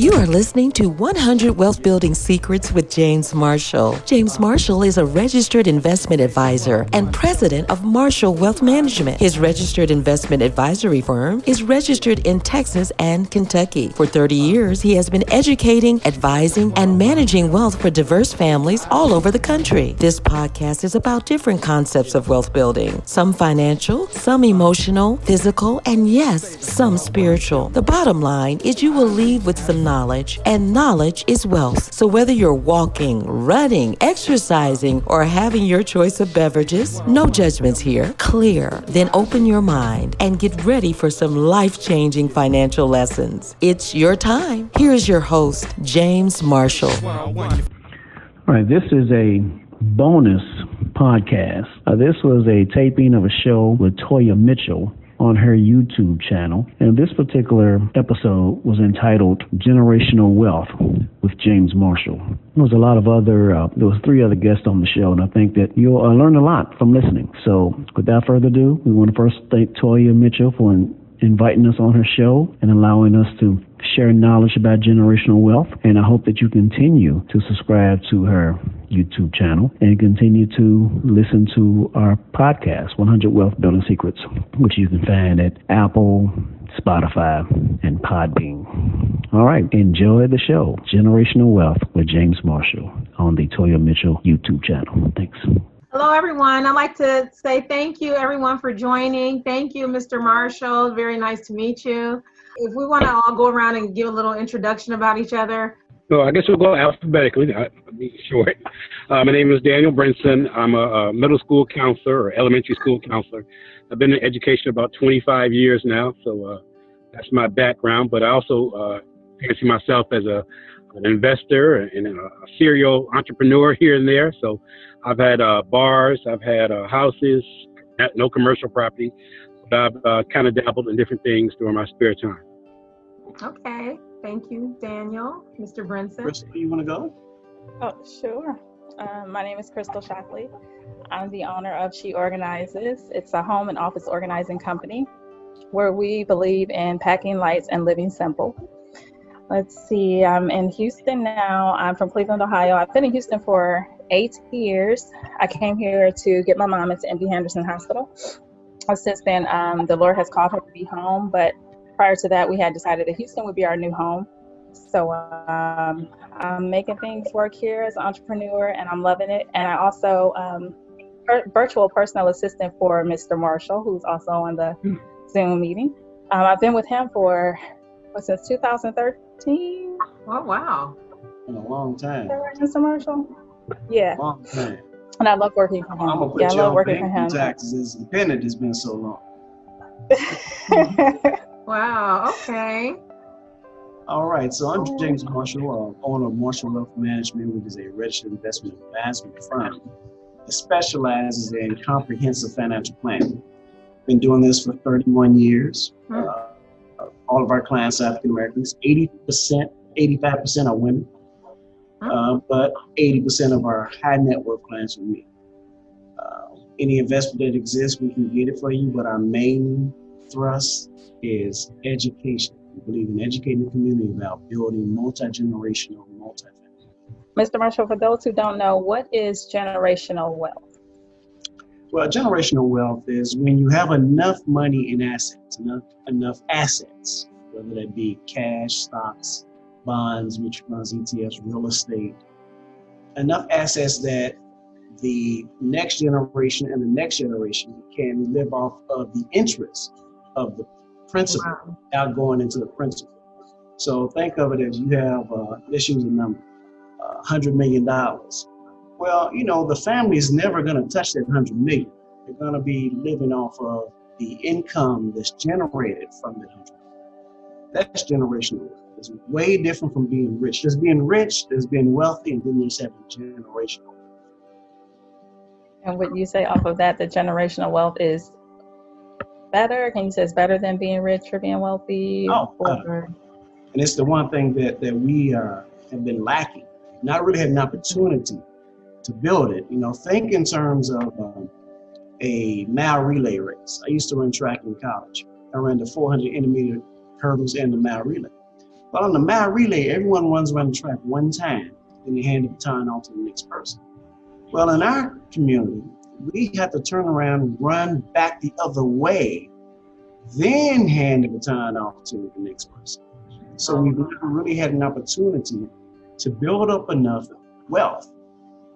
You are listening to 100 Wealth Building Secrets with James Marshall. James Marshall is a registered investment advisor and president of Marshall Wealth Management. His registered investment advisory firm is registered in Texas and Kentucky. For 30 years, he has been educating, advising, and managing wealth for diverse families all over the country. This podcast is about different concepts of wealth building some financial, some emotional, physical, and yes, some spiritual. The bottom line is you will leave with some knowledge, and knowledge is wealth. So whether you're walking, running, exercising, or having your choice of beverages, no judgments here. Clear. Then open your mind and get ready for some life changing financial lessons. It's your time. Here's your host, James Marshall. All right, this is a bonus podcast. Uh, this was a taping of a show with Toya Mitchell on her YouTube channel. And this particular episode was entitled Generational Wealth with James Marshall. There was a lot of other, uh, there was three other guests on the show, and I think that you'll uh, learn a lot from listening. So without further ado, we want to first thank Toya Mitchell for inviting us on her show and allowing us to share knowledge about generational wealth. And I hope that you continue to subscribe to her YouTube channel and continue to listen to our podcast, 100 Wealth Building Secrets, which you can find at Apple, Spotify, and Podbean. All right, enjoy the show, Generational Wealth with James Marshall on the Toya Mitchell YouTube channel. Thanks. Hello, everyone. I'd like to say thank you, everyone, for joining. Thank you, Mr. Marshall. Very nice to meet you. If we want to all go around and give a little introduction about each other. So I guess we'll go alphabetically. Short. Uh, my name is Daniel Brinson. I'm a, a, middle school counselor or elementary school counselor. I've been in education about 25 years now, so uh, that's my background. But I also uh, fancy myself as a an investor and a serial entrepreneur here and there. So I've had uh, bars, I've had uh, houses, no commercial property, but I've uh, kind of dabbled in different things during my spare time. Okay, thank you, Daniel. Mr. Brinson. Crystal, you want to go? Oh, sure. Um, my name is Crystal Shockley. I'm the owner of She Organizes. It's a home and office organizing company where we believe in packing lights and living simple. Let's see, I'm in Houston now. I'm from Cleveland, Ohio. I've been in Houston for eight years. I came here to get my mom into MD Anderson Hospital. Since then, um, the Lord has called her to be home, but prior to that, we had decided that Houston would be our new home. So um, I'm making things work here as an entrepreneur, and I'm loving it. And I also um, per- virtual personal assistant for Mr. Marshall, who's also on the hmm. Zoom meeting. Um, I've been with him for well, since 2013 Oh, wow. In a long time. Mr. Marshall? Yeah. Long time. And I love working for him. I'm gonna put yeah, I love on working for him. taxes. Independent has been so long. wow. Okay. All right. So I'm James Marshall, uh, owner of Marshall Wealth Management, which is a registered investment advisory firm that specializes in comprehensive financial planning. Been doing this for 31 years. Hmm. Uh, all of our clients are African Americans. 80%, 85% are women, uh, but 80% of our high net worth clients are men. Uh, any investment that exists, we can get it for you, but our main thrust is education. We believe in educating the community about building multi generational, multi Mr. Marshall, for those who don't know, what is generational wealth? Well, generational wealth is when you have enough money in assets, enough enough assets, whether that be cash, stocks, bonds, mutual funds, ETFs, real estate, enough assets that the next generation and the next generation can live off of the interest of the principal wow. without going into the principal. So think of it as you have, uh, let's use a number, uh, $100 million well, you know, the family is never going to touch that 100 million. They're going to be living off of the income that's generated from that 100 That's generational It's way different from being rich. There's being rich, there's being wealthy, and then there's having generational. And would you say off of that, the generational wealth is better? Can you say it's better than being rich or being wealthy? Oh, or? and it's the one thing that, that we uh, have been lacking. Not really had an opportunity to build it. You know, think in terms of um, a mile relay race. I used to run track in college. I ran the 400 intermediate hurdles and the mile relay. But on the mile relay, everyone runs around the track one time, then you hand the baton off to the next person. Well, in our community, we have to turn around and run back the other way, then hand the baton off to the next person. So we've never really had an opportunity to build up enough wealth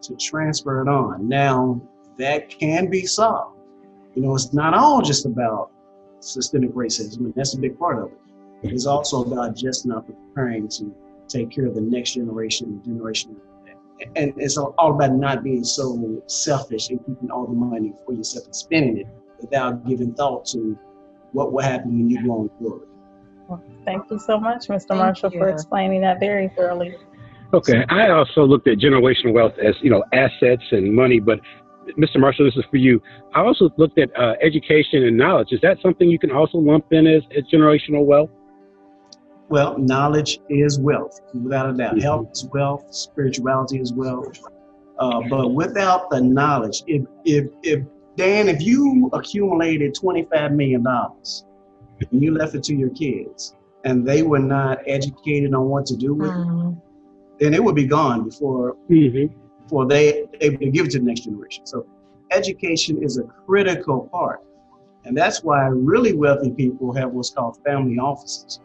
to transfer it on. Now, that can be solved. You know, it's not all just about systemic racism, and that's a big part of it. It's also about just not preparing to take care of the next generation, generation. And it's all about not being so selfish and keeping all the money for yourself and spending it without giving thought to what will happen when you go on forward. Well, thank you so much, Mr. Thank Marshall, you. for explaining that very thoroughly. Okay, I also looked at generational wealth as you know assets and money, but Mr. Marshall, this is for you. I also looked at uh, education and knowledge. Is that something you can also lump in as, as generational wealth? Well, knowledge is wealth, without a doubt. Mm-hmm. Health is wealth, spirituality is wealth. Uh, but without the knowledge, if, if, if Dan, if you accumulated $25 million and you left it to your kids and they were not educated on what to do with mm-hmm. it, then it would be gone before, mm-hmm. before they able to give it to the next generation. So education is a critical part. And that's why really wealthy people have what's called family offices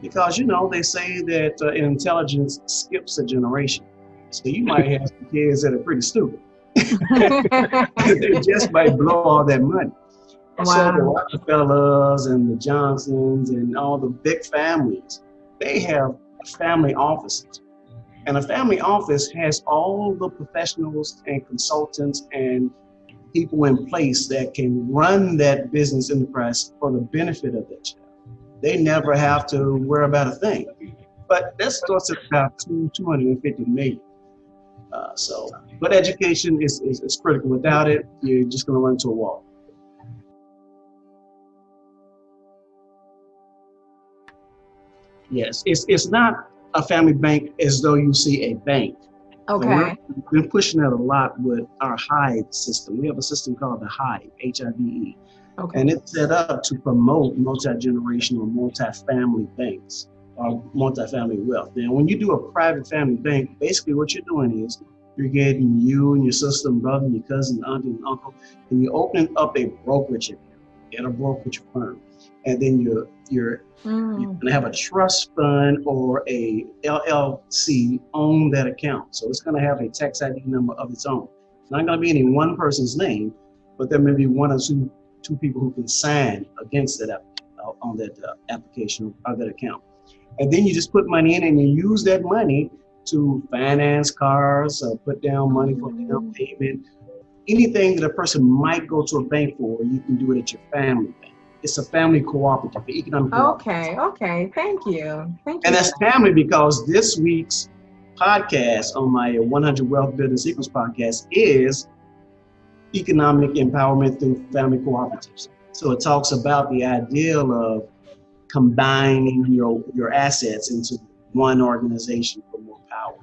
because you know they say that uh, intelligence skips a generation. So you might have some kids that are pretty stupid. they just might blow all that money. Wow. So the Rockefellers and the Johnsons and all the big families, they have family offices. And a family office has all the professionals and consultants and people in place that can run that business enterprise for the benefit of that child they never have to worry about a thing. But that starts at about two, 250 million. Uh, so, but education is, is, is critical. Without it, you're just going to run into a wall. Yes, it's, it's not a family bank as though you see a bank. Okay. We've been pushing that a lot with our Hive system. We have a system called the Hive, H I V E. Okay. And it's set up to promote multi-generational, multi-family banks or multi-family wealth. Now, when you do a private family bank, basically what you're doing is you're getting you and your sister and brother and your cousin, auntie and uncle, and you're opening up a brokerage account at a brokerage firm. And then you're you're, mm. you're gonna have a trust fund or a LLC own that account. So it's gonna have a tax ID number of its own. It's not gonna be any one person's name, but there may be one or two two people who can sign against that uh, on that uh, application or that account. And then you just put money in and you use that money to finance cars, or put down money for down mm-hmm. payment, anything that a person might go to a bank for, you can do it at your family bank. It's a family cooperative, economic. Okay, okay, thank you, thank you. And that's family because this week's podcast on my 100 Wealth Building Secrets podcast is economic empowerment through family cooperatives. So it talks about the ideal of combining your, your assets into one organization for more power.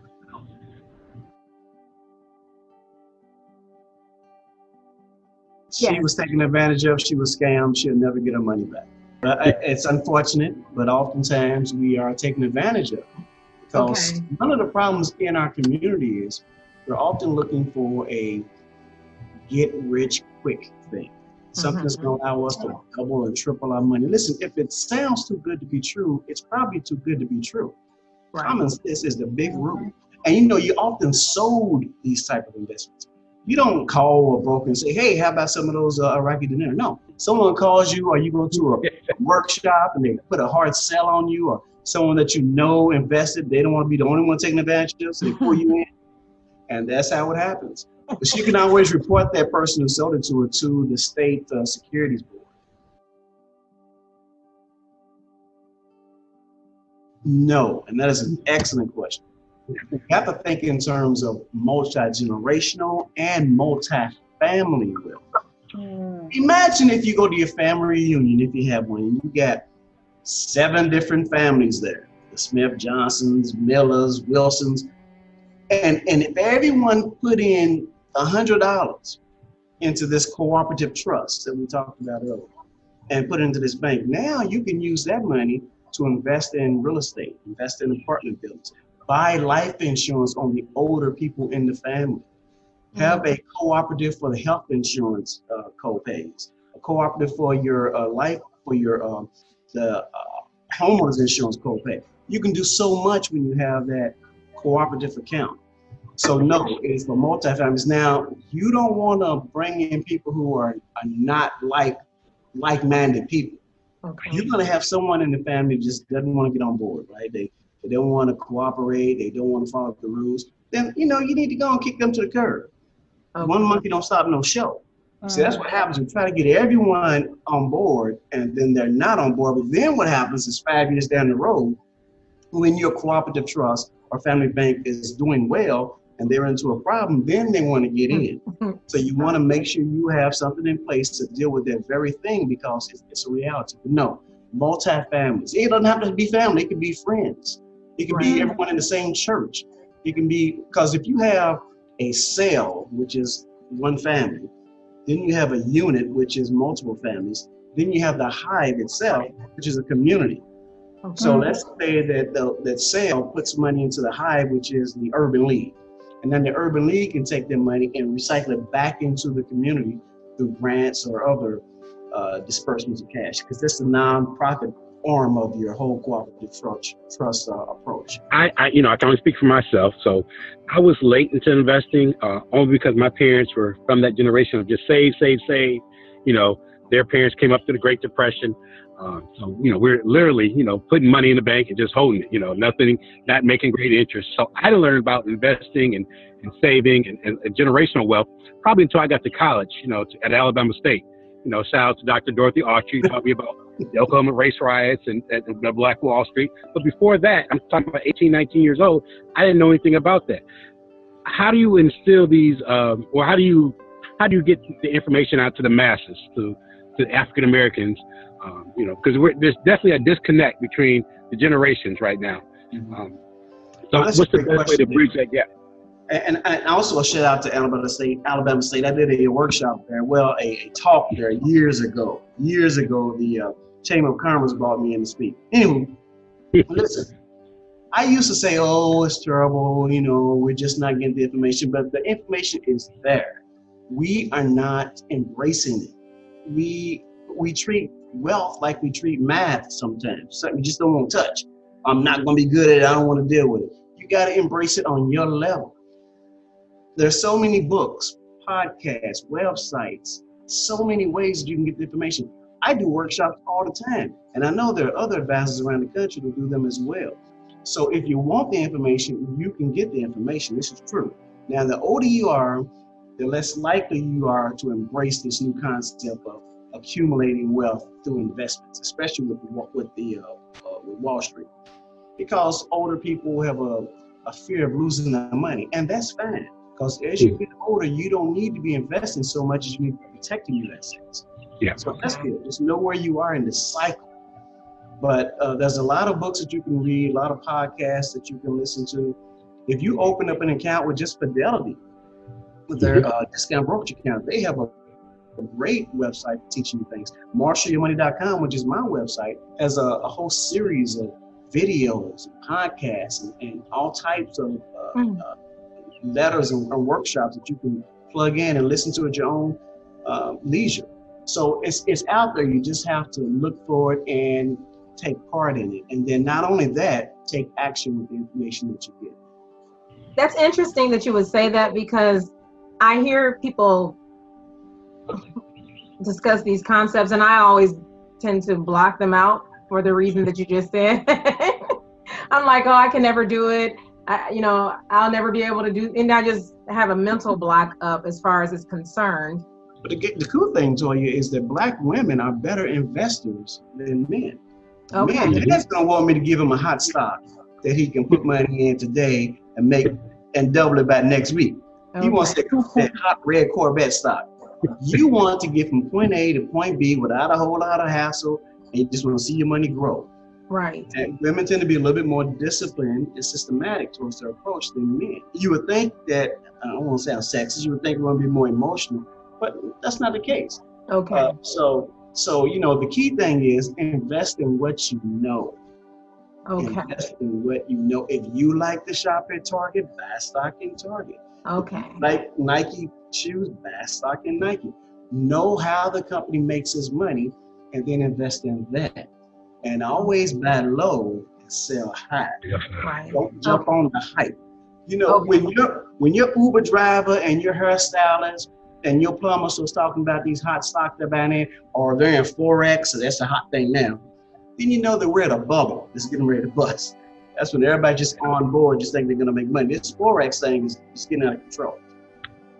She yes. was taken advantage of, she was scammed, she'll never get her money back. But uh, it's unfortunate, but oftentimes we are taken advantage of because okay. one of the problems in our community is we're often looking for a get rich quick thing. Something's mm-hmm. going to allow us to double and triple our money. Listen, if it sounds too good to be true, it's probably too good to be true. Right. Common sense is the big rule. And you know, you often sold these type of investments. You don't call a broker and say, "Hey, how about some of those uh, Iraqi dinar?" No, someone calls you, or you go to a workshop and they put a hard sell on you, or someone that you know invested. They don't want to be the only one taking advantage of, so they pull you in, and that's how it happens. But she can always report that person who sold it to her to the state uh, securities board. No, and that is an excellent question. You have to think in terms of multi-generational and multi-family wealth. Mm. Imagine if you go to your family reunion, if you have one, you got seven different families there. The Smith Johnsons, Millers, Wilsons. And, and if everyone put in $100 into this cooperative trust that we talked about earlier and put it into this bank. Now you can use that money to invest in real estate, invest in apartment buildings, buy life insurance on the older people in the family, have a cooperative for the health insurance uh, co-pays, a cooperative for your uh, life, for your um, the uh, homeowners insurance co-pay. You can do so much when you have that cooperative account. So no, it's for multifamilies. Now you don't want to bring in people who are, are not like like-minded people. Okay. You're gonna have someone in the family just doesn't want to get on board, right? They they don't want to cooperate. They don't want to follow the rules. Then you know you need to go and kick them to the curb. Okay. One monkey don't stop no show. See, that's what mm. happens. We try to get everyone on board, and then they're not on board. But then what happens is five years down the road, when your cooperative trust or family bank is doing well and they're into a problem, then they want to get hmm. in. So you want to make sure you have something in place to deal with that very thing because it's, it's a reality. But no, multi-families. It doesn't have to be family. It could be friends. It can be everyone in the same church. It can be because if you have a cell, which is one family, then you have a unit, which is multiple families. Then you have the hive itself, which is a community. Okay. So uh-huh. let's say that the, that cell puts money into the hive, which is the urban league. And then the urban league can take their money and recycle it back into the community through grants or other uh, disbursements of cash, because that's the nonprofit arm of your whole cooperative trust, trust uh, approach. I, I, you know, I can only speak for myself. So I was late into investing, uh, only because my parents were from that generation of just save, save, save. You know, their parents came up through the Great Depression. Uh, so, you know, we're literally, you know, putting money in the bank and just holding it, you know, nothing, not making great interest. So I had to learn about investing and, and saving and, and, and generational wealth probably until I got to college, you know, to, at Alabama State. You know, shout out to Dr. Dorothy Autry, taught me about the Oklahoma race riots and, and, and the Black Wall Street. But before that, I'm talking about 18, 19 years old, I didn't know anything about that. How do you instill these, um, or how do you, how do you get the information out to the masses, to, to African Americans? Um, you know, because there's definitely a disconnect between the generations right now. Um, so, Well, what's the best way to question, bridge that gap? And, and also a shout out to Alabama State. Alabama State. I did a workshop there. Well, a, a talk there years ago. Years ago, the uh, Chamber of Commerce brought me in to speak. Anyway, listen. I used to say, "Oh, it's terrible. You know, we're just not getting the information." But the information is there. We are not embracing it. We we treat wealth like we treat math sometimes. Something you just don't want to touch. I'm not going to be good at it. I don't want to deal with it. You got to embrace it on your level. There's so many books, podcasts, websites, so many ways that you can get the information. I do workshops all the time, and I know there are other advisors around the country that do them as well. So if you want the information, you can get the information. This is true. Now, the older you are, the less likely you are to embrace this new concept of accumulating wealth through investments, especially with with the uh, uh, with Wall Street, because older people have a, a fear of losing their money, and that's fine. Because as you get older, you don't need to be investing so much as you need to be protecting your assets. Yeah. So that's good. Just know where you are in the cycle. But uh, there's a lot of books that you can read, a lot of podcasts that you can listen to. If you open up an account with just Fidelity, with their uh, discount brokerage account, they have a, a great website teaching you things. MarshallYourMoney.com, which is my website, has a, a whole series of videos, and podcasts, and, and all types of uh, Mm. uh, letters and, and workshops that you can plug in and listen to at your own uh, leisure. So it's it's out there. You just have to look for it and take part in it. And then not only that, take action with the information that you get. That's interesting that you would say that because I hear people discuss these concepts and I always tend to block them out for the reason that you just said. I'm like, oh, I can never do it. I, you know, I'll never be able to do, and I just have a mental block up as far as it's concerned. But the, the cool thing, Toya, is that black women are better investors than men. Okay. Man, man's gonna want me to give him a hot stock that he can put money in today and make and double it by next week. He wants that, that hot red Corvette stock. You want to get from point A to point B without a whole lot of hassle, and you just want to see your money grow. Right. And women tend to be a little bit more disciplined and systematic towards their approach than men. You would think that, I don't want to sound sexist, you would think want to be more emotional, but that's not the case. Okay. Uh, so, so you know, the key thing is invest in what you know. Okay. Invest in what you know. If you like to shop at Target, buy stock in Target. Okay. Like Nike shoes, buy stock in Nike. Know how the company makes its money and then invest in that. And always buy low and sell high. Right. Don't jump on the hype. You know, Okay. when you're when your Uber driver and your hairstylist and your plumber was talking about these hot stocks they're buying in, or they're in forex, so that's a hot thing now. Then you know that we're at a bubble. It's getting ready to bust. That's when everybody just on board, just think they're gonna make money. This forex thing is just getting out of control.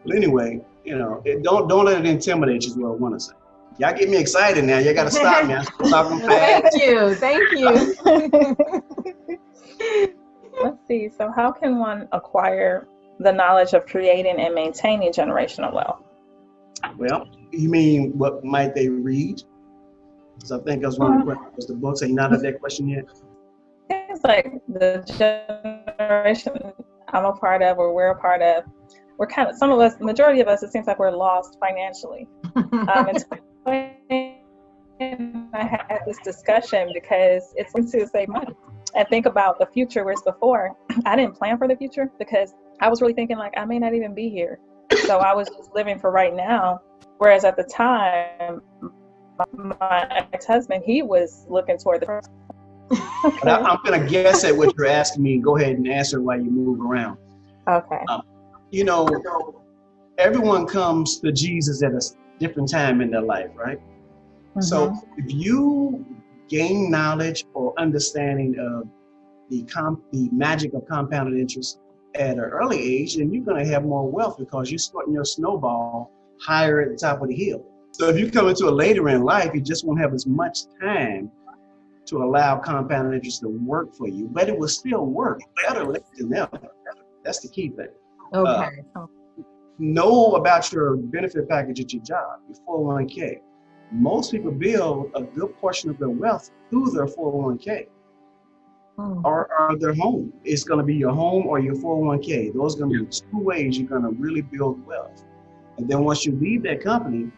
But anyway, you know, it, don't don't let it intimidate you. Is what I want to say. Y'all get me excited now. Y'all got to stop me. I'm talking fast. Thank you. Thank you. Let's see. So, how can one acquire the knowledge of creating and maintaining generational wealth? Well, you mean what might they read? So I think that's one of the uh-huh. questions. The books? Are you not at that question yet? It's like the generation I'm a part of, or we're a part of. We're kind of some of us, majority of us, it seems like we're lost financially. Um, and I had this discussion because it's to save money and think about the future. Whereas before, I didn't plan for the future because I was really thinking like I may not even be here, so I was just living for right now. Whereas at the time, my ex-husband he was looking toward the. But I, I'm going to guess at what you're asking me and go ahead and answer while you move around. Okay. You know, everyone comes to Jesus at a different time in their life, right? So Mhm. if you gain knowledge or understanding of the com- the magic of compounded interest at an early age, then you're going to have more wealth because you're starting your snowball higher at the top of the hill. So if you come into it later in life, you just won't have as much time to allow compound interest to work for you, but it will still work better late than never. That's the key thing okay. know about your benefit package at your job, your 401k. Most people build a good portion of their wealth through their 401k Hmm. or, or their home. It's going to be your home or your 401k. Those are going to be two ways you're going to really build wealth. And then once you leave that company,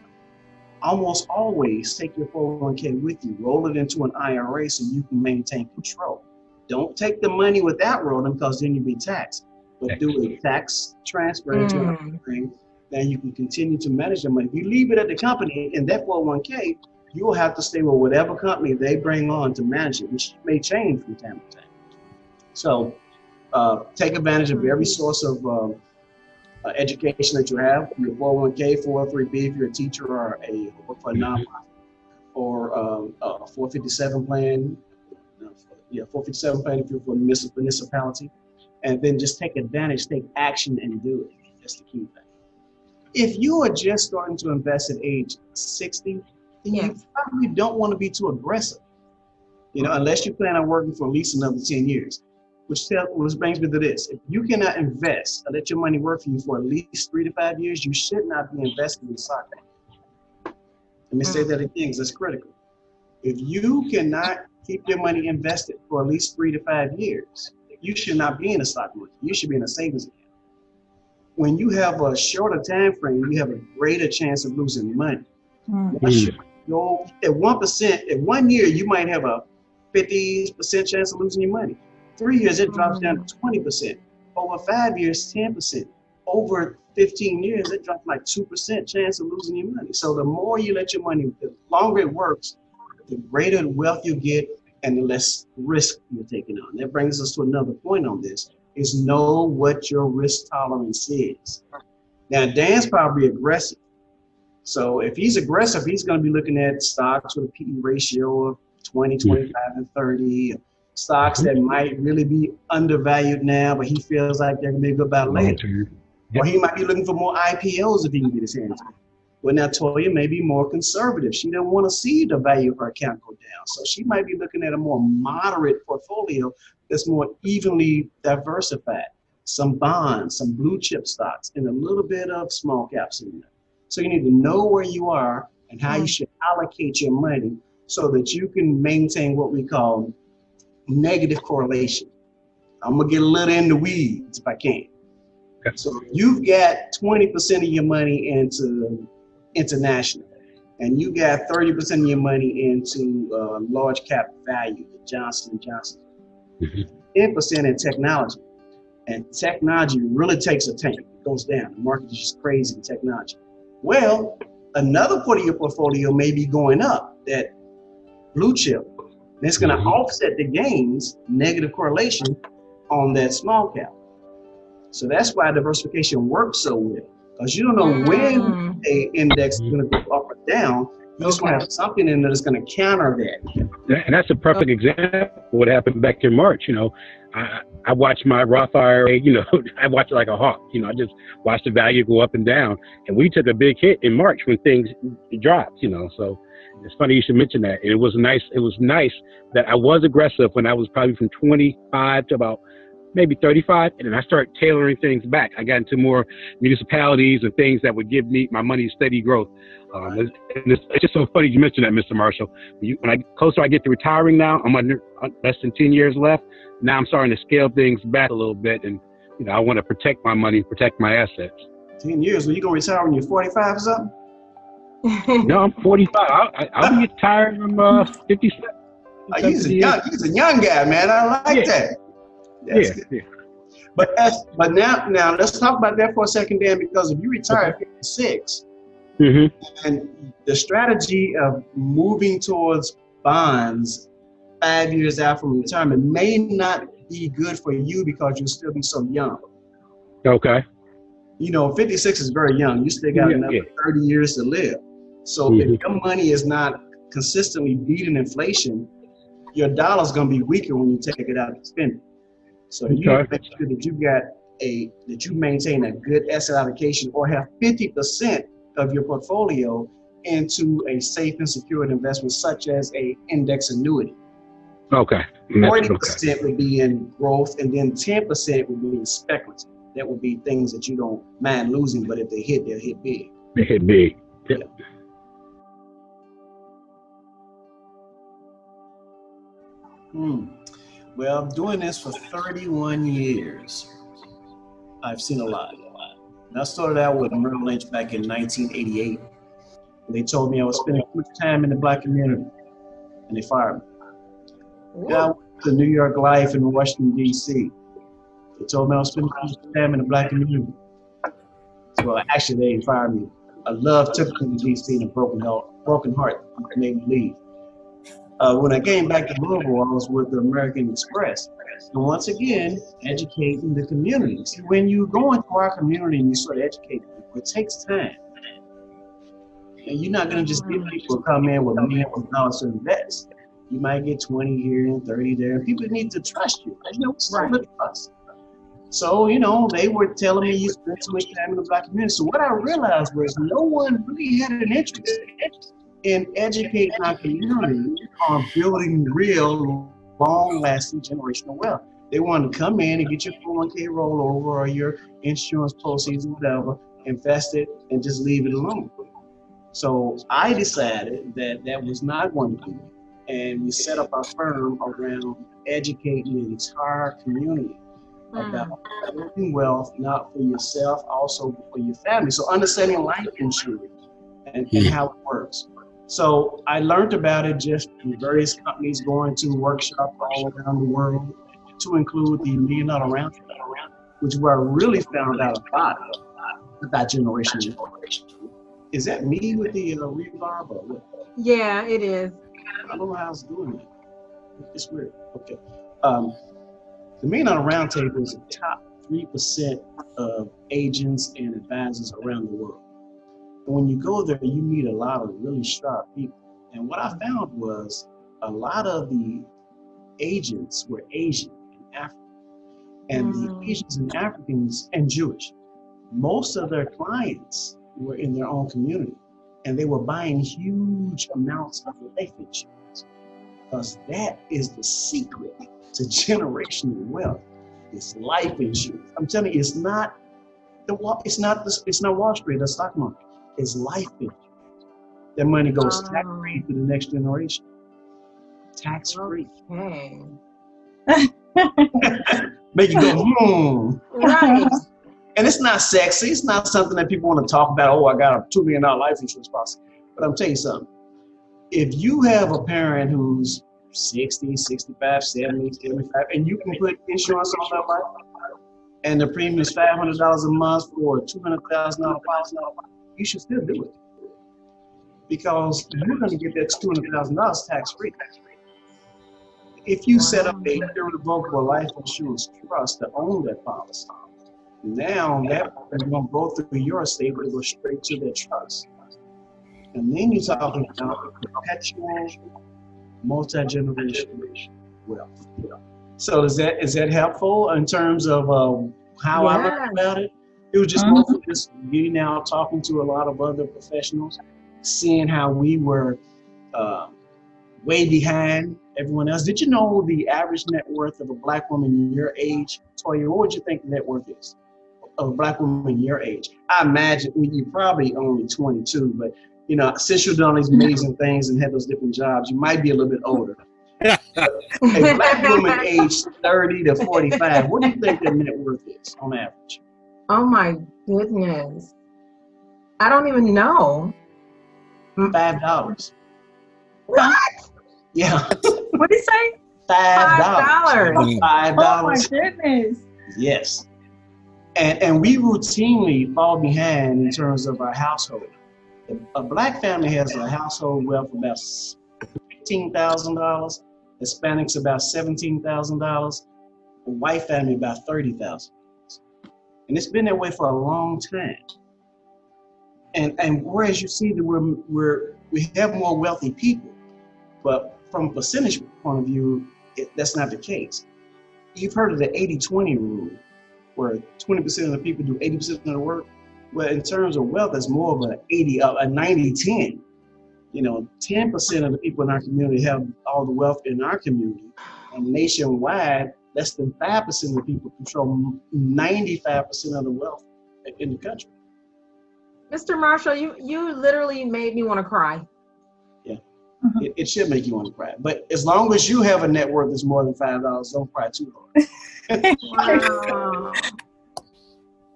almost always take your 401k with you, roll it into an IRA so you can maintain control. Don't take the money without rolling because then you'll be taxed. But do a tax transfer into an Mm. IRA, then you can continue to manage the money. If you leave it at the company in that 401k, you will have to stay with whatever company they bring on to manage it, which may change from time to time. So uh, take advantage of every source of um, uh, education that you have, your 401k, 403b if you're a teacher or a work for a nonprofit, or um, a 457 plan, yeah, 457 plan if you're for a municipality, and then just take advantage, take action, and do it. That's the key thing. If you are just starting to invest at age 60, then you probably don't want to be too aggressive. You know, unless you plan on working for at least another 10 years. Which, tell, which brings me to this. If you cannot invest and let your money work for you for at least three to five years, you should not be investing in stock. Let me say that again because it's critical. If you cannot keep your money invested for at least three to five years, you should not be in a stock market. You should be in a savings account. When you have a shorter time frame, you have a greater chance of losing money. Mm. Once you go at one percent, in one year you might have a fifty percent chance of losing your money. Three years it drops down to twenty percent. Over five years, ten percent. Over fifteen years, it drops like two percent chance of losing your money. So the more you let your money, the longer it works, the greater the wealth you get, and the less risk you're taking on. That brings us to another point on this: is know what your risk tolerance is. Now, Dan's probably aggressive. So if he's aggressive, he's going to be looking at stocks with a PE ratio of 20, 25, and 30. Stocks that might really be undervalued now, but he feels like they're going to be good buy later. Or he might be looking for more IPOs if he can get his hands on. Well, now Toya may be more conservative. She doesn't want to see the value of her account go down. So she might be looking at a more moderate portfolio that's more evenly diversified. Some bonds, some blue chip stocks, and a little bit of small caps in there. So you need to know where you are and how you should allocate your money so that you can maintain what we call negative correlation. I'm gonna get a little in the weeds if I can. Okay. So you've got 20% of your money into international, and you got 30% of your money into uh, large cap value, the Johnson and Johnson. 10% in technology. And technology really takes a tank. It goes down. The market is just crazy in technology. Well, another part of your portfolio may be going up, that blue chip. And it's going to Mhm. offset the gains, negative correlation on that small cap. So that's why diversification works so well. Because you don't know when Mm. a index is going to go up or down. You just want to have something in there that's going to counter that. Yeah, And that's a perfect example of what happened back in March. You know, I, I watched my Roth IRA, you know, I watched it like a hawk. You know, I just watched the value go up and down. And we took a big hit in March when things dropped, you know. So it's funny you should mention that. It was nice. It was nice that I was aggressive when I was probably from 25 to about maybe 35. And then I started tailoring things back. I got into more municipalities and things that would give me my money steady growth. Um, and it's, it's just so funny you mentioned that, Mr. Marshall. You, when I closer I get to retiring now, I'm under uh, less than 10 years left. Now I'm starting to scale things back a little bit, and you know I want to protect my money, protect my assets. 10 years, when you to retire when you're 45 or something? No, I'm 45. I'll, I- I'll be retired. I'm uh, 57. Uh, he's, a young, he's a young guy, man. I like Yeah. that. That's Yeah, good. yeah. But that's, but now now let's talk about that for a second, Dan, because if you retire at 56, hmm and the strategy of moving towards bonds five years out from retirement may not be good for you because you'll still be so young. Okay. You know, 56 is very young. You still got Yeah, another yeah. 30 years to live. So if mm-hmm. your money is not consistently beating inflation, your dollar's gonna be weaker when you take it out and spend it. So you Okay. to make sure that you got a that you maintain a good asset allocation or have 50% of your portfolio into a safe and secure investment such as a index annuity. Okay. And that's- Forty okay. percent would be in growth, and then ten percent would be in speculative. That would be things that you don't mind losing, but if they hit, they'll hit big. They hit big. Yeah. Hmm. Well, I'm doing this for 31 years, I've seen a lot. And I started out with Merrill Lynch back in 1988. And they told me I was spending too much time in the black community, and they fired me. Yeah, I went to New York Life in Washington, D.C. They told me I was spending too much time in the black community. Well, actually, they didn't fire me. I love me to D.C. and a broken heart, broken heart made me leave. Uh, when I came back to Louisville, I was with the American Express. And once again, educating the community. See, when you go into our community and you start educating people, it takes time. And you're not going to just get people to come in with millions of dollars to invest. You might get 20 here and 30 there. People need to trust you. There's no Right. right. trust. So, you know, they were telling me you spend too much time in the black community. So what I realized was no one really had an interest in educating our community on building real, long-lasting generational wealth. They wanted to come in and get your 401k rollover or your insurance proceeds or whatever, invest it, and just leave it alone. So I decided that that was not going to do. And we set up our firm around educating the entire community about building wealth, not for yourself, also for your family. So understanding life insurance and, and how it works. So I learned about it just from various companies going to workshops all around the world, to include the Million Dollar Roundtable, which is where I really found out a lot about about generational wealth. Is that me with the uh, reverb or? Yeah, it is. I don't know how I was doing it. It's weird. Okay. Um, the Million Dollar Roundtable is the top 3% of agents and advisors around the world. And when you go there, you meet a lot of really sharp people. And what I found was a lot of the agents were Asian and African. And the Mm. Asians and Africans and Jewish, most of their clients were in their own community. And they were buying huge amounts of life insurance. Because that is the secret to generational wealth. It's life insurance. I'm telling you, it's not the Wall- it's not the, it's not Wall Street, the stock market. It's life insurance. That money goes Oh. tax free to the next generation. Tax free. Okay. Make you go, hmm. Right. And it's not sexy. It's not something that people want to talk about. Oh, I got a two million dollar life insurance policy. But I'm telling you something. If you have a parent who's 60, 65, 70, 75, and you can put insurance on that life, and the premium is $500 a month for a $200,000 policy, you should still do it. Because you're going to get that $200,000 tax free. If you set up a irrevocable life insurance trust to own that policy, now that is going to go through your estate, but it goes straight to the trust. And then you're talking about perpetual, multi-generational wealth. So is that is that helpful in terms of uh, how I learned about it? It was just mm-hmm. just getting out, talking to a lot of other professionals, seeing how we were uh, way behind everyone else. Did you know the average net worth of a black woman your age? Toya, what would you think the net worth is? of a black woman your age. I imagine you're probably only 22, but you know, since you've done these amazing things and had those different jobs, you might be a little bit older. a black woman aged 30 to 45, what do you think their net worth is on average? Oh my goodness. I don't even know. Mm. Five dollars. What? Yeah. What did he say? Five dollars. Five dollars. Oh my goodness. Yes and, and we routinely fall behind in terms of our household. A black family has a household wealth of about $15,000, Hispanics about $17,000, a white family about $30,000. And it's been that way for a long time. And, and whereas you see that we're, we're, we have more wealthy people, but from a percentage point of view, it, that's not the case. You've heard of the 80-20 rule where 20% of the people do 80% of the work. Well, in terms of wealth, it's more of a 80, uh, a 90 10. You know, 10% of the people in our community have all the wealth in our community. And nationwide, less than 5% of the people control 95% of the wealth in the country. Mr. Marshall, you, you literally made me want to cry. Yeah, mm-hmm. it, it, should make you want to cry. But as long as you have a net worth that's more than $5, don't cry too hard. wow.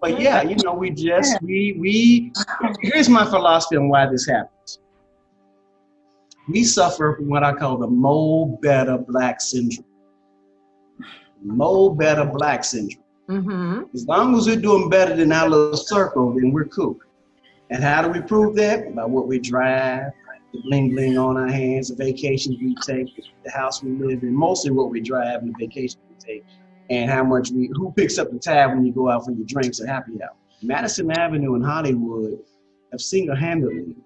But yeah, you know, we just we we here's my philosophy on why this happens. We suffer from what I call the Mo Better Black syndrome. Mo Better Black syndrome. Mm-hmm. As long as we're doing better than our little circle, then we're cool. And how do we prove that? By what we drive, the bling bling on our hands, the vacations we take, the house we live in, mostly what we drive and the vacations we take and how much we who picks up the tab when you go out for your drinks at happy hour. Madison Avenue in Hollywood have single-handedly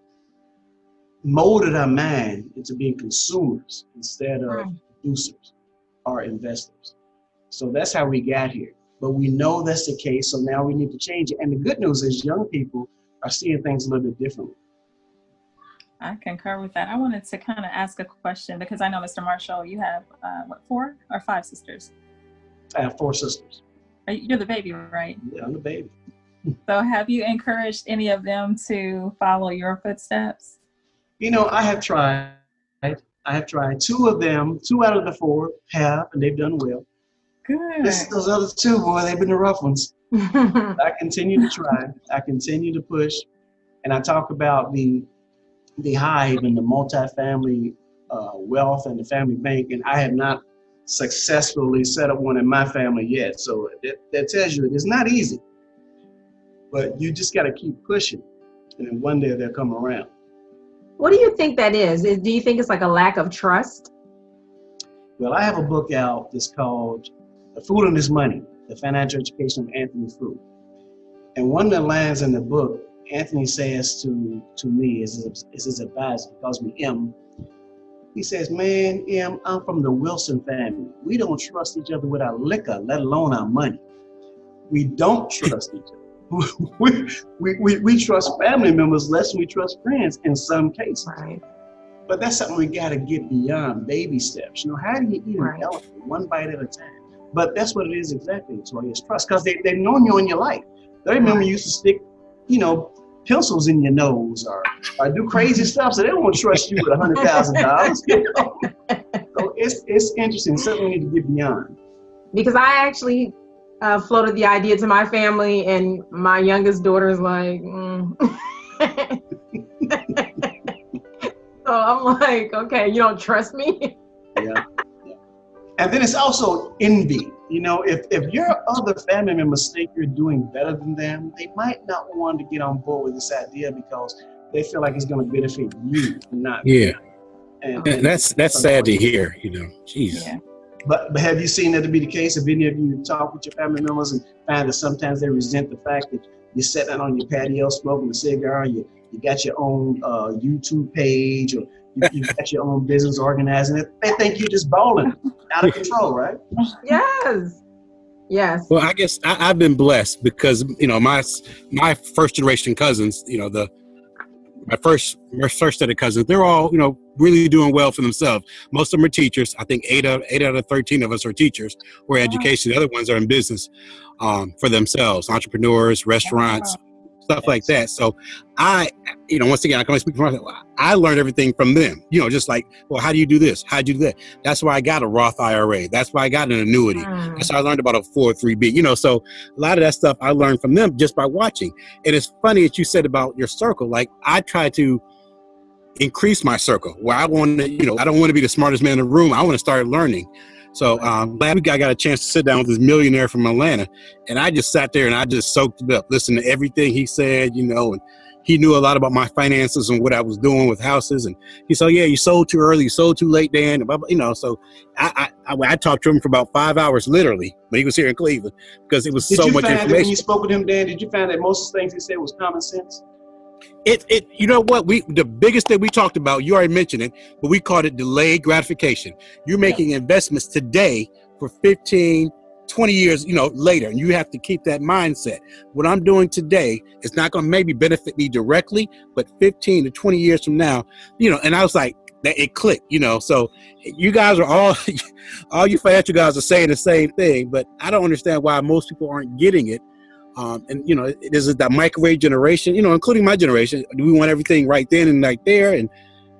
molded our mind into being consumers instead of producers or investors. So that's how we got here. But we know that's the case, so now we need to change it. And the good news is young people are seeing things a little bit differently. I concur with that. I wanted to kind of ask a question because I know, Mr. Marshall, you have uh, what four or five sisters? I have four sisters. You're the baby, right? Yeah, I'm the baby. so, have you encouraged any of them to follow your footsteps? You know, I have tried. I have tried. Two of them, two out of the four have, and they've done well. Good. This, those other two, boy, they've been the rough ones. I continue to try. I continue to push, and I talk about the the hive and the multifamily uh, wealth and the family bank, and I have not successfully set up one in my family yet. So that, that tells you it's not easy, but you just got to keep pushing, and then one day they'll come around. What do you think that is? Do you think it's like a lack of trust? Well, I have a book out that's called The Fool and His Money, The Financial Education of Anthony Foo. And one of the lines in the book, Anthony says to, to me, is his, is his advisor, he calls me M, he says, Man, I'm from the Wilson family. We don't trust each other with our liquor, let alone our money. We don't trust each other. we, we, we, we trust family members less than we trust friends in some cases. Right. But that's something we got to get beyond baby steps. You know, how do you eat right. an elephant one bite at a time? But that's what it is exactly, Toya, it's trust. Because they, they've known you in your life. They remember you used to stick, you know, pencils in your nose or, or do crazy stuff. So they don't trust you with a hundred thousand dollars. So it's it's interesting. Something we need to get beyond. Because I actually uh, floated the idea to my family, and my youngest daughter is like. Mm. so I'm like, okay, you don't trust me. yeah. And then it's also envy. You know, if, if your other family members think you're doing better than them, they might not want to get on board with this idea because they feel like it's going to benefit you, not yeah. And, and that's that's sad to hear. You know, jeez. Yeah. But, but have you seen that to be the case? Have any of you talked with your family members and find that sometimes they resent the fact that you're sitting on your patio smoking a cigar, you, you got your own uh, YouTube page, or you, you got your own business organizing it. They think you're just bowling out of control, right? Yes. Yes. Well, I guess I, have been blessed because you know my my first generation cousins, you know the my first my first set of cousins, they're all you know really doing well for themselves. Most of them are teachers. I think eight out eight out of thirteen of us are teachers or education. The other ones are in business um, for themselves, entrepreneurs, restaurants, stuff like that. So I, you know, once again, I can only speak for myself. I learned everything from them. You know, just like, well, how do you do this? How do you do that? That's why I got a Roth IRA. That's why I got an annuity. That's how I learned about a 403b. You know, so a lot of that stuff I learned from them just by watching. And it's funny that you said about your circle. Like I try to increase my circle where I want to, you know, I don't want to be the smartest man in the room. I want to start learning. So um, last week I got a chance to sit down with this millionaire from Atlanta, and I just sat there and I just soaked it up, listened to everything he said, you know, and he knew a lot about my finances and what I was doing with houses. And he said, "Yeah, you sold too early, you sold too late, Dan." You know, so I, I, I talked to him for about five hours, literally, when he was here in Cleveland, because it was did so much information. when you spoke with him, Dan, did you find that most of the things he said was common sense? It, it, you know what? We the biggest thing we talked about. You already mentioned it, but we called it delayed gratification. You're making yeah. investments today for 15, 20 years, you know, later, and you have to keep that mindset. What I'm doing today is not going to maybe benefit me directly, but 15 to 20 years from now, you know. And I was like, that it clicked, you know. So you guys are all, all you financial guys are saying the same thing, but I don't understand why most people aren't getting it um, and you know, this is that microwave generation? You know, including my generation. We want everything right then and right there? And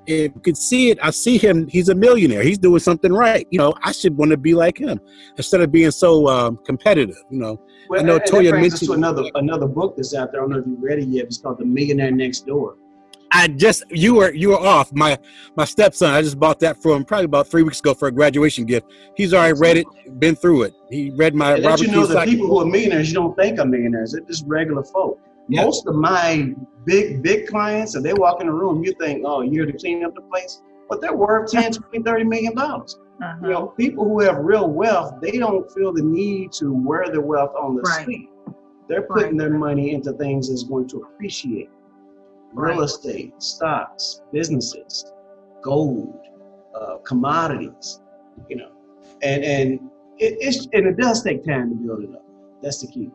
if you could see it, I see him. He's a millionaire. He's doing something right. You know, I should want to be like him instead of being so um, competitive. You know, well, I know Toya mentioned to another another book that's out there. I don't know if you read it yet. It's called The Millionaire Next Door. I just you were you were off. My my stepson, I just bought that for him probably about three weeks ago for a graduation gift. He's already read it, been through it. He read my Robert you know the people who are millionaires, you don't think are millionaires. They're just regular folk. Yeah. Most of my big big clients, if they walk in the room, you think, oh, you're to clean up the place, but they're worth 10, 20, 30 million dollars. Uh-huh. You know, people who have real wealth, they don't feel the need to wear their wealth on the right. street. They're putting right. their money into things that's going to appreciate real estate, stocks, businesses, gold, uh, commodities, you know, and and it, it's and it does take time to build it up. That's the key.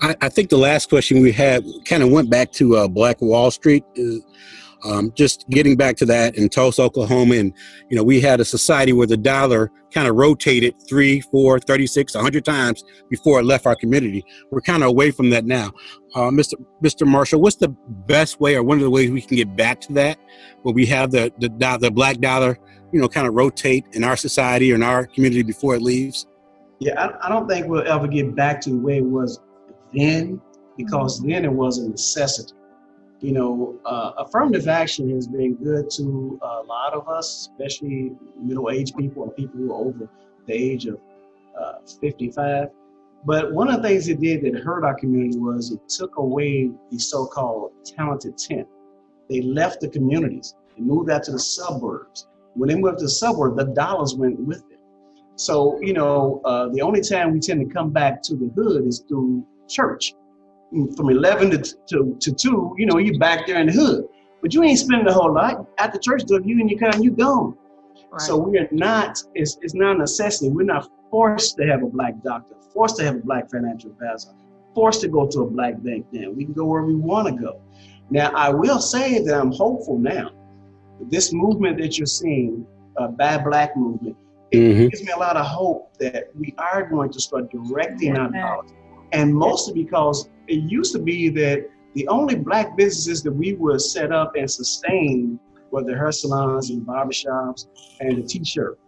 I, I think the last question we had kind of went back to uh, Black Wall Street. Uh, um, just getting back to that in Tulsa, Oklahoma, and you know, we had a society where the dollar kind of rotated three, four, 36, 100 times before it left our community. We're kind of away from that now. Uh, Mr. Mr. Marshall, what's the best way or one of the ways we can get back to that, where we have the the, the black dollar, you know, kind of rotate in our society or in our community before it leaves? Yeah, I, I don't think we'll ever get back to the way it was then, because then it was a necessity you know, uh, affirmative action has been good to a lot of us, especially middle-aged people and people who are over the age of uh, 55. But one of the things it did that hurt our community was it took away the so-called talented 10. They left the communities and moved out to the suburbs. When they moved to the suburbs, the dollars went with them. So, you know, uh, the only time we tend to come back to the hood is through church from 11 to, to, to 2, you know, you back there in the hood. But you ain't spending a whole lot. At the church door, you and your car, you gone. Right. So we are not, it's, it's not a necessity. We're not forced to have a black doctor, forced to have a black financial advisor, forced to go to a black bank now. We can go where we want to go. Now, I will say that I'm hopeful now. This movement that you're seeing, uh, Bad Black movement, it mm-hmm. gives me a lot of hope that we are going to start directing our dollars. And mostly because it used to be that the only black businesses that we would set up and sustain were the hair salons and barbershops and the t-shirt.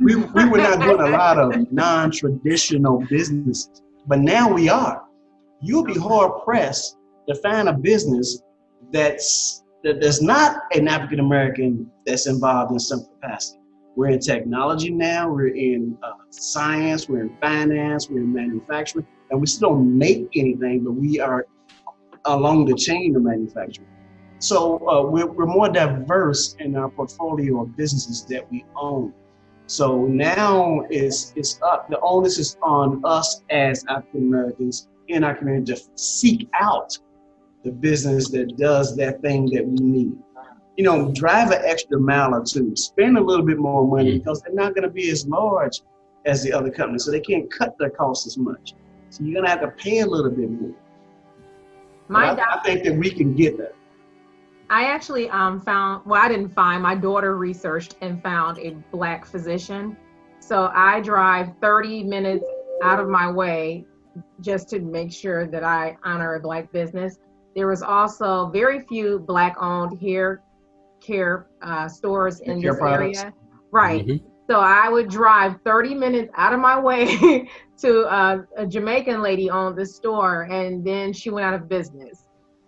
we, we were not doing a lot of non-traditional businesses, but now we are. You'll be hard pressed to find a business that's that there's not an African American that's involved in some capacity. We're in technology now, we're in uh, science, we're in finance, we're in manufacturing, and we still don't make anything, but we are along the chain of manufacturing. So uh, we're, we're more diverse in our portfolio of businesses that we own. So now it's, it's up, the onus is on us as African Americans in our community to seek out the business that does that thing that we need you know, drive an extra mile or two, spend a little bit more money mm-hmm. because they're not going to be as large as the other companies, so they can't cut their costs as much. So you're going to have to pay a little bit more. My I, I, think that we can get that. I actually um, found, well, I didn't find, my daughter researched and found a black physician. So I drive 30 minutes out of my way just to make sure that I honor a black business. There was also very few black owned hair care uh, stores in this products. area. Right. Mm-hmm. So I would drive 30 minutes out of my way to uh, a Jamaican lady owned the store, and then she went out of business.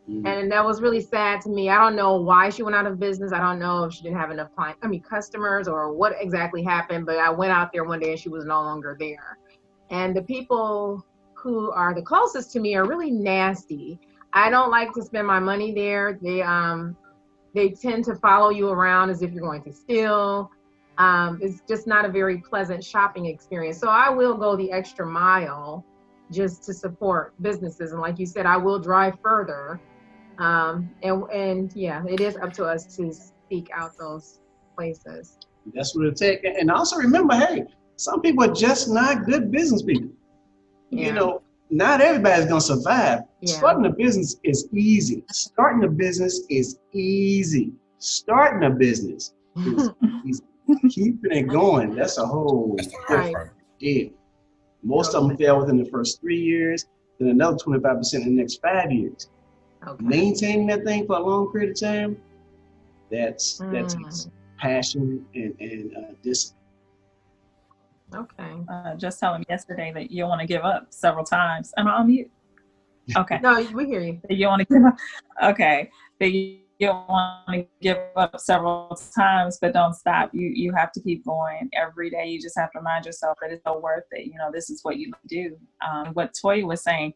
Mm-hmm. And that was really sad to me. I don't know why she went out of business. I don't know if she didn't have enough client, I mean customers, or what exactly happened. But I went out there one day and she was no longer there. And the people who are the closest to me are really nasty. I don't like to spend my money there. They um they tend to follow you around as if you're going to steal. Um, it's just not a very pleasant shopping experience. So I will go the extra mile just to support businesses. And like you said, I will drive further. Um, and, and yeah, it is up to us to seek out those places. That's what it takes. And also remember, hey, some people are just not good business people. Yeah. You know, not everybody's gonna survive. Yeah. Starting a business is easy. Starting a business is easy. Starting a business is easy. Keeping it going, that's a whole different deal. Most of them fail within the first three years, then another 25% in the next five years. Okay. Maintaining that thing for a long period of time, that's mm. that's passion and, and uh, discipline. Okay. Uh, just tell him yesterday that you want to give up several times. Am I on mute? Okay. no, we hear you. you want to give up. Okay. That you, you want to give up several times, but don't stop. You you have to keep going every day. You just have to remind yourself that it's so worth it. You know, this is what you do. Um, what Toya was saying,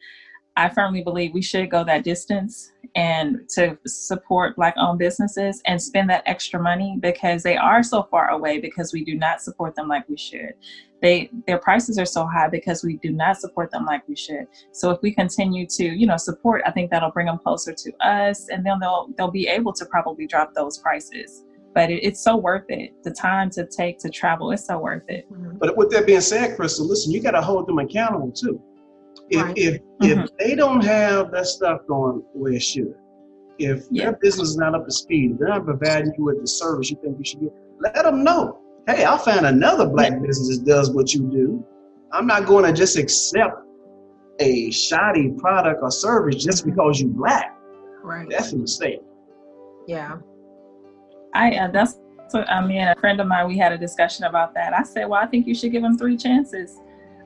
I firmly believe we should go that distance and to support black owned businesses and spend that extra money because they are so far away because we do not support them like we should. They their prices are so high because we do not support them like we should. So if we continue to, you know, support, I think that'll bring them closer to us and then they'll they'll be able to probably drop those prices. But it, it's so worth it. The time to take to travel is so worth it. But with that being said, Crystal, listen, you got to hold them accountable too if right. if mm-hmm. if they don't have that stuff going where it should, if yeah. their business is not up to speed, if they're not providing you with the service you think you should get, let them know. Hey, I'll find another black business that does what you do. I'm not going to just accept a shoddy product or service just because you're black. Right. That's a mistake. Yeah. I uh, that's what I mean. A friend of mine, we had a discussion about that. I said, well, I think you should give them three chances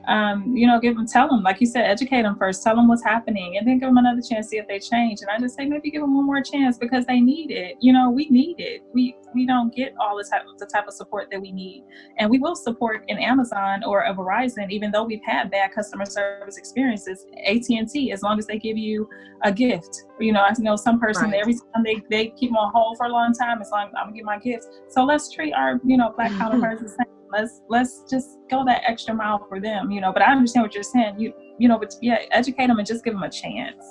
um, you know, give them, tell them, like you said, educate them first, tell them what's happening, and then give them another chance, see if they change. And I just say maybe give them one more chance because they need it. You know, we need it. We we don't get all the type the type of support that we need, and we will support an Amazon or a Verizon, even though we've had bad customer service experiences. AT and T, as long as they give you a gift. You know, I know some person right. every time they they keep them on hold for a long time, as long I'm gonna get my gift, So let's treat our you know black counterparts the same let's let's just go that extra mile for them you know but i understand what you're saying. You you know but yeah educate them and just give them a chance.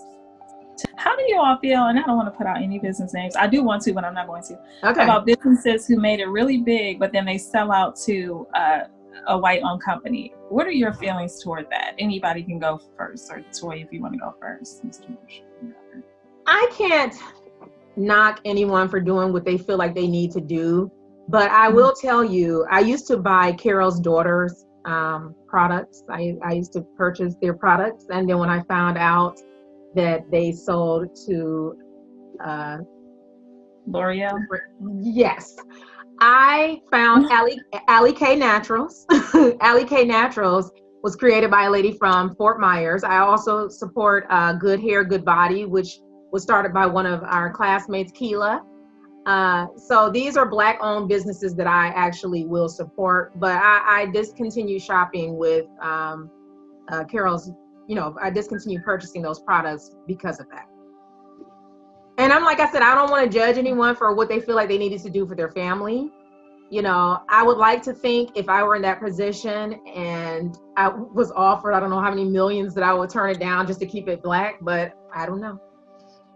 How do you all feel and i don't want to put out any business names i do want to but i'm not going to okay. about businesses who made it really big but then they sell out to uh, a white owned company? What are your feelings toward that? Anybody can go first or toy if you want to go first. Mr i can't knock anyone for doing what they feel like they need to do but I will tell you, I used to buy Carol's daughter's um, products. I, I used to purchase their products. And then when I found out that they sold to uh, L'Oreal? Yes. I found Ali, Ali K Naturals. Ali K Naturals was created by a lady from Fort Myers. I also support uh, Good Hair, Good Body, which was started by one of our classmates, Keela Uh, so these are black owned businesses that I actually will support, but I, I discontinue shopping with um, uh, Carol's, you know, I discontinue purchasing those products because of that. And I'm like I said, I don't want to judge anyone for what they feel like they needed to do for their family. You know, I would like to think if I were in that position and I was offered, I don't know how many millions that I would turn it down just to keep it black, but I don't know.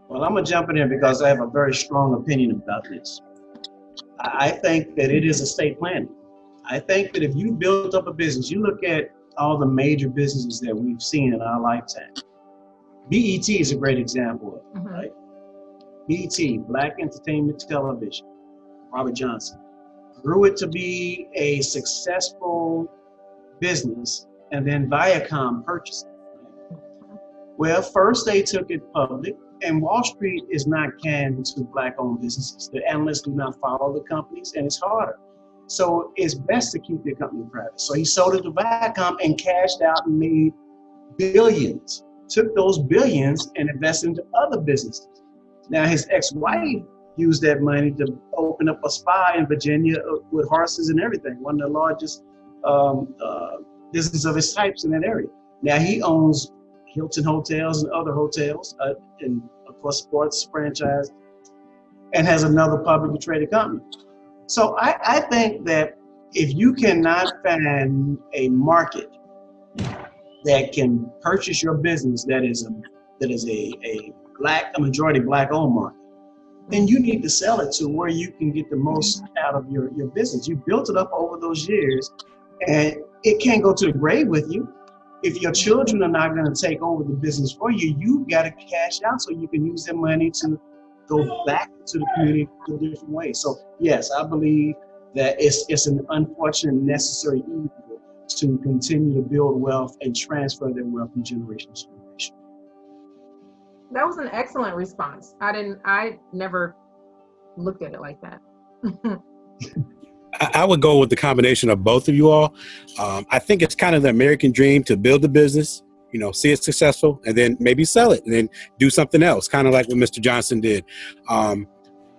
Well, I'm gonna jump in here because I have a very strong opinion about this. I think that it is estate planning. I think that if you build up a business, you look at all the major businesses that we've seen in our lifetime. BET is a great example of it, mm-hmm. right? BET, Black Entertainment Television, Robert Johnson, grew it to be a successful business, and then Viacom purchased it. Well, first they took it public, and Wall Street is not kind to black-owned businesses. The analysts do not follow the companies, and it's harder. So it's best to keep your company private. So he sold it to Viacom and cashed out and made billions. Took those billions and invested into other businesses. Now his ex-wife used that money to open up a spa in Virginia uh, with horses and everything. One of the largest um, uh, businesses of its types in that area. Now he owns Hilton hotels and other hotels, uh, and of course sports franchise, and has another publicly traded company. So I, I think that if you cannot find a market that can purchase your business that is a that is a, a black a majority black owned market, then you need to sell it to where you can get the most out of your, your business. You built it up over those years and it can't go to the grave with you if your children are not going to take over the business for you, you've got to cash out so you can use that money to go back to the community in a different way. So yes, I believe that it's it's an unfortunate necessary evil to continue to build wealth and transfer that wealth from generation to generation. That was an excellent response. I didn't I never looked at it like that. I would go with the combination of both of you all. Um, I think it's kind of the American dream to build a business, you know, see it successful, and then maybe sell it, and then do something else, kind of like what Mr. Johnson did. Um,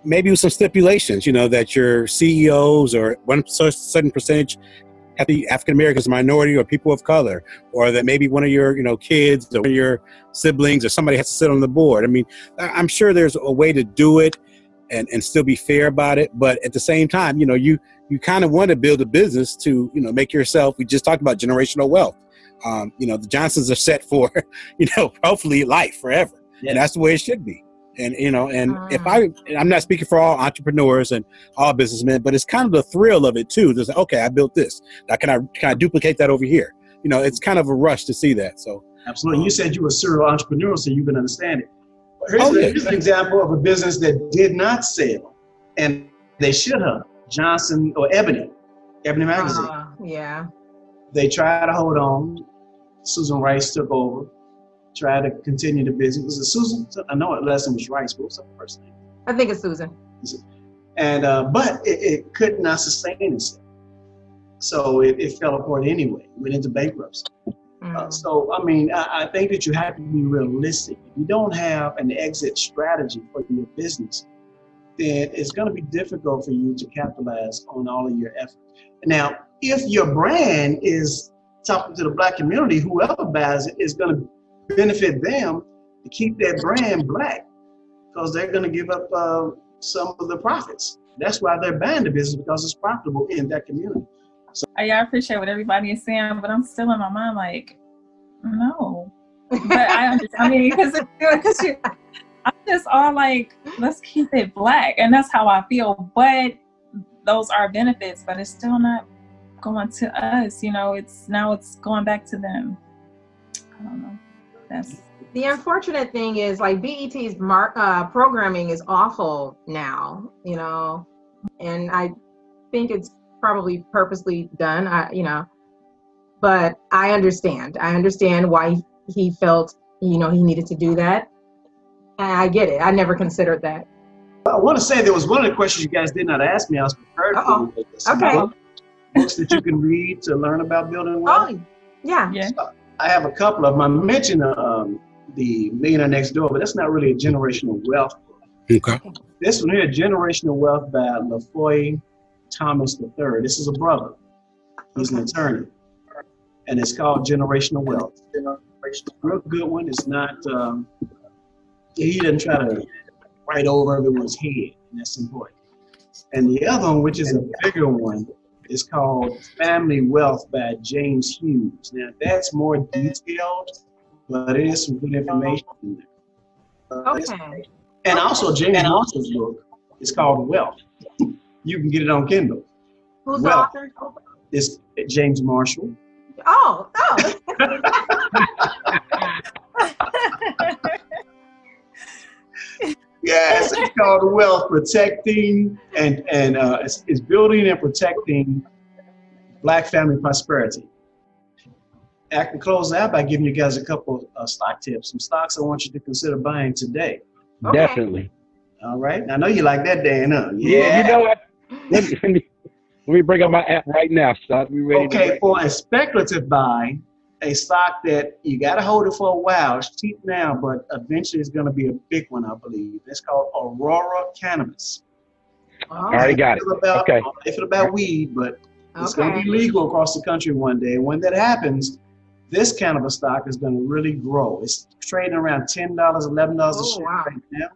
maybe with some stipulations, you know, that your CEOs or one certain percentage have to be African Americans, minority, or people of color, or that maybe one of your, you know, kids or your siblings or somebody has to sit on the board. I mean, I'm sure there's a way to do it and, and still be fair about it. But at the same time, you know, you you kind of want to build a business to you know make yourself. We just talked about generational wealth. Um, you know, the Johnsons are set for you know hopefully life forever, and that's the way it should be. And you know, and if I, mm. I'm not speaking for all entrepreneurs and all businessmen, but it's kind of the thrill of it too. Just okay, I built this. Now can I can I duplicate that over here? You know, it's kind of a rush to see that. So absolutely. Um, you said you were a serial entrepreneur, so you can understand it. Here's, oh, yeah. here's an example of a business that did not sell, and they should have. Johnson or Ebony, Ebony Magazine. Uh, yeah. They tried to hold on. Susan Rice took over, tried to continue the business. Was it Susan? I know it lesson was Rice, but what's the first name? I think it's Susan. And uh, but it, it, could not sustain itself, so it, it fell apart anyway. Went into bankruptcy. Mm. Uh, so, I mean, I, I, think that you have to be realistic. If you don't have an exit strategy for your business, then it's going to be difficult for you to capitalize on all of your efforts. Now, if your brand is talking to the black community, whoever buys it is going to benefit them to keep that brand black because they're going to give up uh, some of the profits. That's why they're buying the business because it's profitable in that community. So, I appreciate what everybody is saying, but I'm still in my mind like, no. But I. I mean, because you just all like, let's keep it black. And that's how I feel. But those are benefits, but it's still not going to us. You know, it's now it's going back to them. I don't know. That's the unfortunate thing is like BET's mark uh, programming is awful now, you know, and I think it's probably purposely done. I, you know, but I understand. I understand why he felt, you know, he needed to do that. I get it. I never considered that. I want to say there was one of the questions you guys did not ask me. I was prepared Uh-oh. for. Okay. Books that you can read to learn about building wealth. Oh, yeah. Yeah. So I have a couple of them. I mentioned um, the Millionaire Next Door, but that's not really a generational wealth book. Okay. This one here, Generational Wealth by LaFoy Thomas III. This is a brother. He's an attorney. And it's called Generational Wealth. Real good one. It's not, um, he didn't try to write over everyone's head, and that's important. And the other one, which is a bigger one, is called Family Wealth by James Hughes. Now, that's more detailed, but it is some good information in there. Uh, Okay. and also, James Marshall's book is called Wealth. You can get it on Kindle. Who's Well- the author? It's James Marshall. Oh, oh. Yes, it's called Wealth Protecting and and uh, it's, it's building and protecting Black family prosperity. I can close out by giving you guys a couple uh, stock tips, some stocks I want you to consider buying today. Okay. Definitely. All right, I know you like that, Dan. Huh? Yeah. You know what? Let me, let me, bring up my app right now, Scott. We ready Okay, for a speculative buy, a stock that you got to hold it for a while. It's cheap now, but eventually it's going to be a big one, I believe. It's called Aurora Cannabis. Oh, Already got it. About, Okay. If it's about weed, but it's going to be legal across the country one day. When that happens, this cannabis stock is going to really grow. It's trading around ten dollars, eleven dollars a Oh, share wow. right now.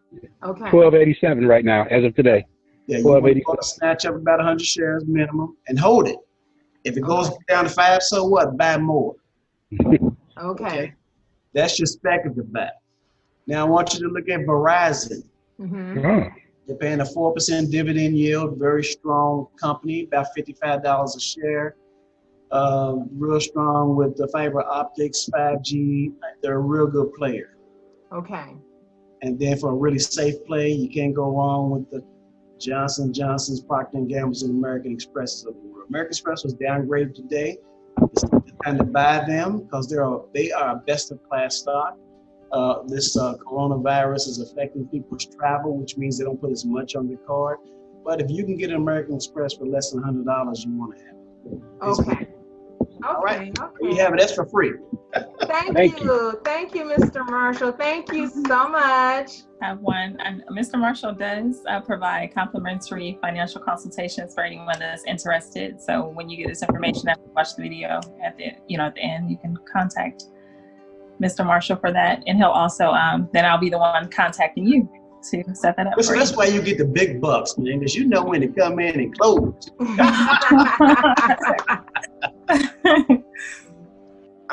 Okay. Twelve eighty seven right now, as of today. Yeah, you Twelve want eighty to snatch up about hundred shares minimum and hold it. If it goes down to five, so what? Buy more. Okay. That's your speculative buy. Now I want you to look at Verizon. Mm-hmm. Oh, They're paying a four percent dividend yield. Very strong company, about fifty-five dollars a share. Uh, real strong with the fiber optics, five G. They're a real good player. Okay. And then for a really safe play, you can't go wrong with the Johnson Johnson's, Procter and Gamble's, and American Expresses of the world. American Express was downgraded today. It's time to buy them because they are they are a best of class stock. Uh, this uh, coronavirus is affecting people's travel, which means they don't put as much on their card. But if you can get an American Express for less than hundred dollars, you want to have it. It's- Okay. All Okay. right. There you have it. That's for free. Thank, Thank you. Thank you, Mr. Marshall. Thank you so much. have one. And Mr. Marshall does uh, provide complimentary financial consultations for anyone that's interested. So when you get this information after you watch the video at the you know at the end, you can contact Mr. Marshall for that, and he'll also um, then I'll be the one contacting you to set that up Listen, for that's you. why you get the big bucks, man, because you know when to come in and close.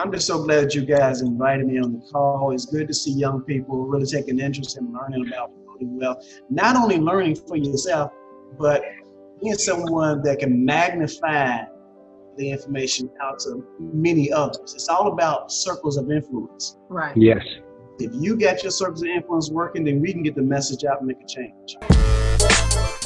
I'm just so glad you guys invited me on the call. It's good to see young people really taking interest in learning about building wealth. Not only learning for yourself, but being someone that can magnify the information out to many others. It's all about circles of influence. right. yes. If you get your circles of influence working, then we can get the message out and make a change.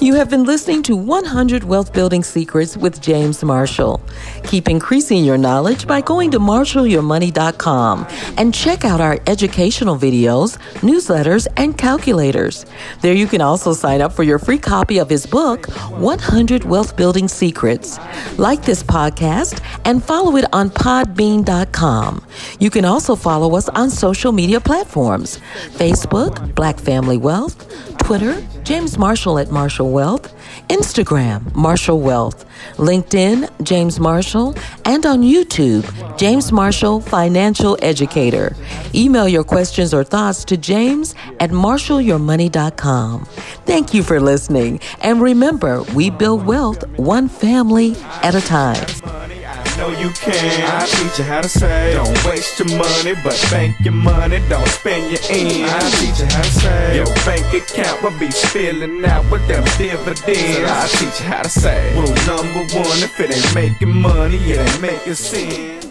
You have been listening to 100 Wealth Building Secrets with James Marshall. Keep increasing your knowledge by going to marshallyourmoney.com and check out our educational videos, newsletters, and calculators. There you can also sign up for your free copy of his book, 100 Wealth Building Secrets. Like this podcast and follow it on podbean.com. You can also follow us on social media platforms Facebook, Black Family Wealth, Twitter, James Marshall at Marshall Wealth, Instagram, Marshall Wealth, LinkedIn, James Marshall, and on YouTube, James Marshall Financial Educator. Email your questions or thoughts to james at marshallyourmoney.com. Thank you for listening. And remember, we build wealth one family at a time. Know you can. I teach you how to save. Don't waste your money, but bank your money. Don't spend your ends. I teach you how to save. Your bank account will be spilling out with them dividends. I teach you how to save. Rule number one, if it ain't making money, it ain't making sense.